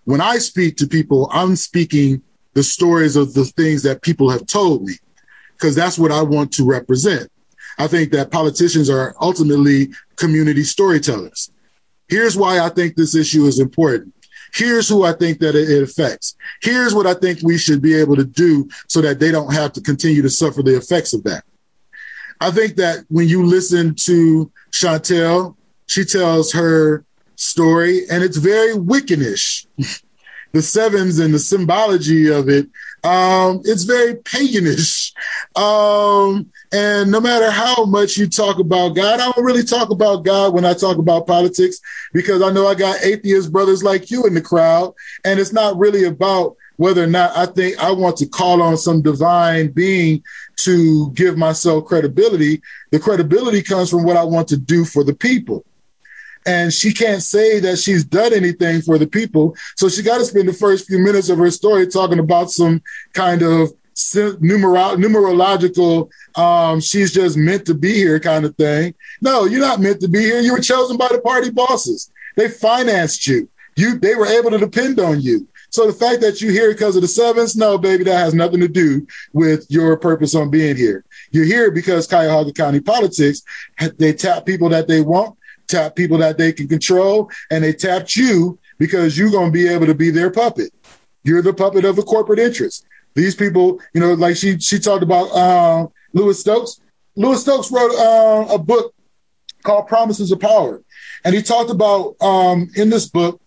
when I speak to people, I'm speaking the stories of the things that people have told me, because that's what I want to represent. I think that politicians are ultimately community storytellers. Here's why I think this issue is important. Here's who I think that it affects. Here's what I think we should be able to do so that they don't have to continue to suffer the effects of that. I think that when you listen to Shontel, she tells her story and it's very Wiccanish. the sevens and the symbology of it, um, it's very paganish. Um, and no matter how much you talk about God, I don't really talk about God when I talk about politics because I know I got atheist brothers like you in the crowd. And it's not really about whether or not I think I want to call on some divine being to give myself credibility. The credibility comes from what I want to do for the people and she can't say that she's done anything for the people. So she got to spend the first few minutes of her story talking about some kind of numero- numerological, um, she's just meant to be here kind of thing. No, you're not meant to be here. You were chosen by the party bosses. They financed you. You, they were able to depend on you. So the fact that you're here because of the sevens, no, baby, that has nothing to do with your purpose on being here. You're here because Cuyahoga County politics, they tap people that they want tap people that they can control, and they tapped you because you're going to be able to be their puppet. You're the puppet of a corporate interest. These people, you know, like she she talked about uh, Louis Stokes. Louis Stokes wrote uh, a book called Promises of Power, and he talked about um, in this book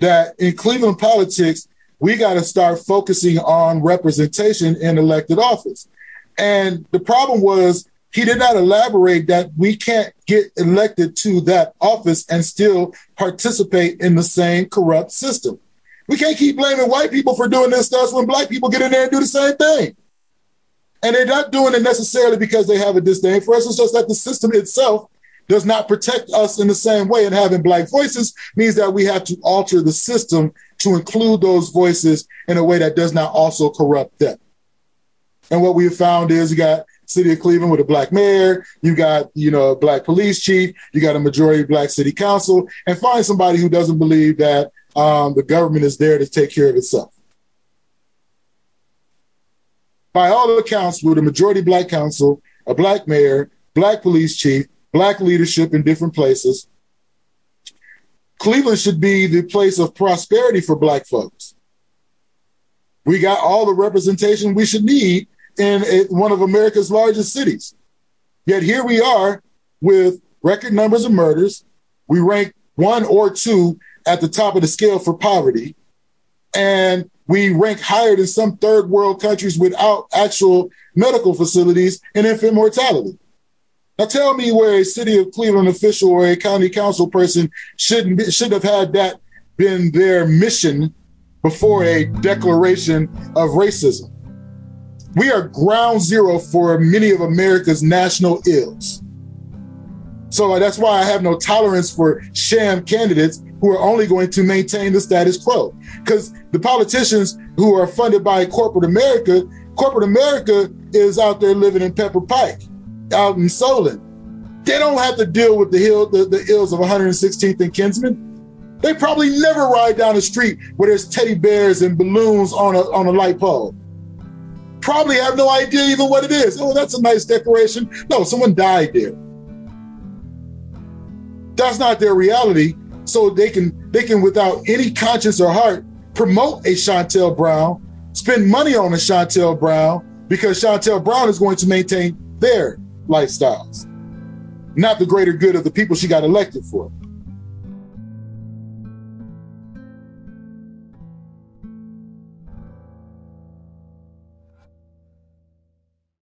that in Cleveland politics we got to start focusing on representation in elected office. And the problem was he did not elaborate that we can't get elected to that office and still participate in the same corrupt system. We can't keep blaming white people for doing this stuff when black people get in there and do the same thing. And they're not doing it necessarily because they have a disdain for us. It's just that the system itself does not protect us in the same way. And having black voices means that we have to alter the system to include those voices in a way that does not also corrupt them. And what we have found is you got city of Cleveland with a black mayor. You got, you know, a black police chief. You got a majority black city council and find somebody who doesn't believe that um, the government is there to take care of itself. By all accounts, with a majority black council, a black mayor, black police chief, black leadership in different places, Cleveland should be the place of prosperity for black folks. We got all the representation we should need in one of America's largest cities. Yet here we are with record numbers of murders. We rank one or two at the top of the scale for poverty. And we rank higher than some third world countries without actual medical facilities and infant mortality. Now tell me where a city of Cleveland official or a county council person shouldn't be, should have had that been their mission before a declaration of racism. We are ground zero for many of America's national ills. So uh, that's why I have no tolerance for sham candidates who are only going to maintain the status quo. Because the politicians who are funded by corporate America, corporate America is out there living in Pepper Pike, out in Solon. They don't have to deal with the hill, the, the ills of 116th and Kinsman. They probably never ride down the street where there's teddy bears and balloons on a on a light pole probably have no idea even what it is. Oh, that's a nice decoration. No, someone died there. That's not their reality. So they can they can without any conscience or heart promote a Shontel Brown, spend money on a Shontel Brown because Shontel Brown is going to maintain their lifestyles, not the greater good of the people she got elected for.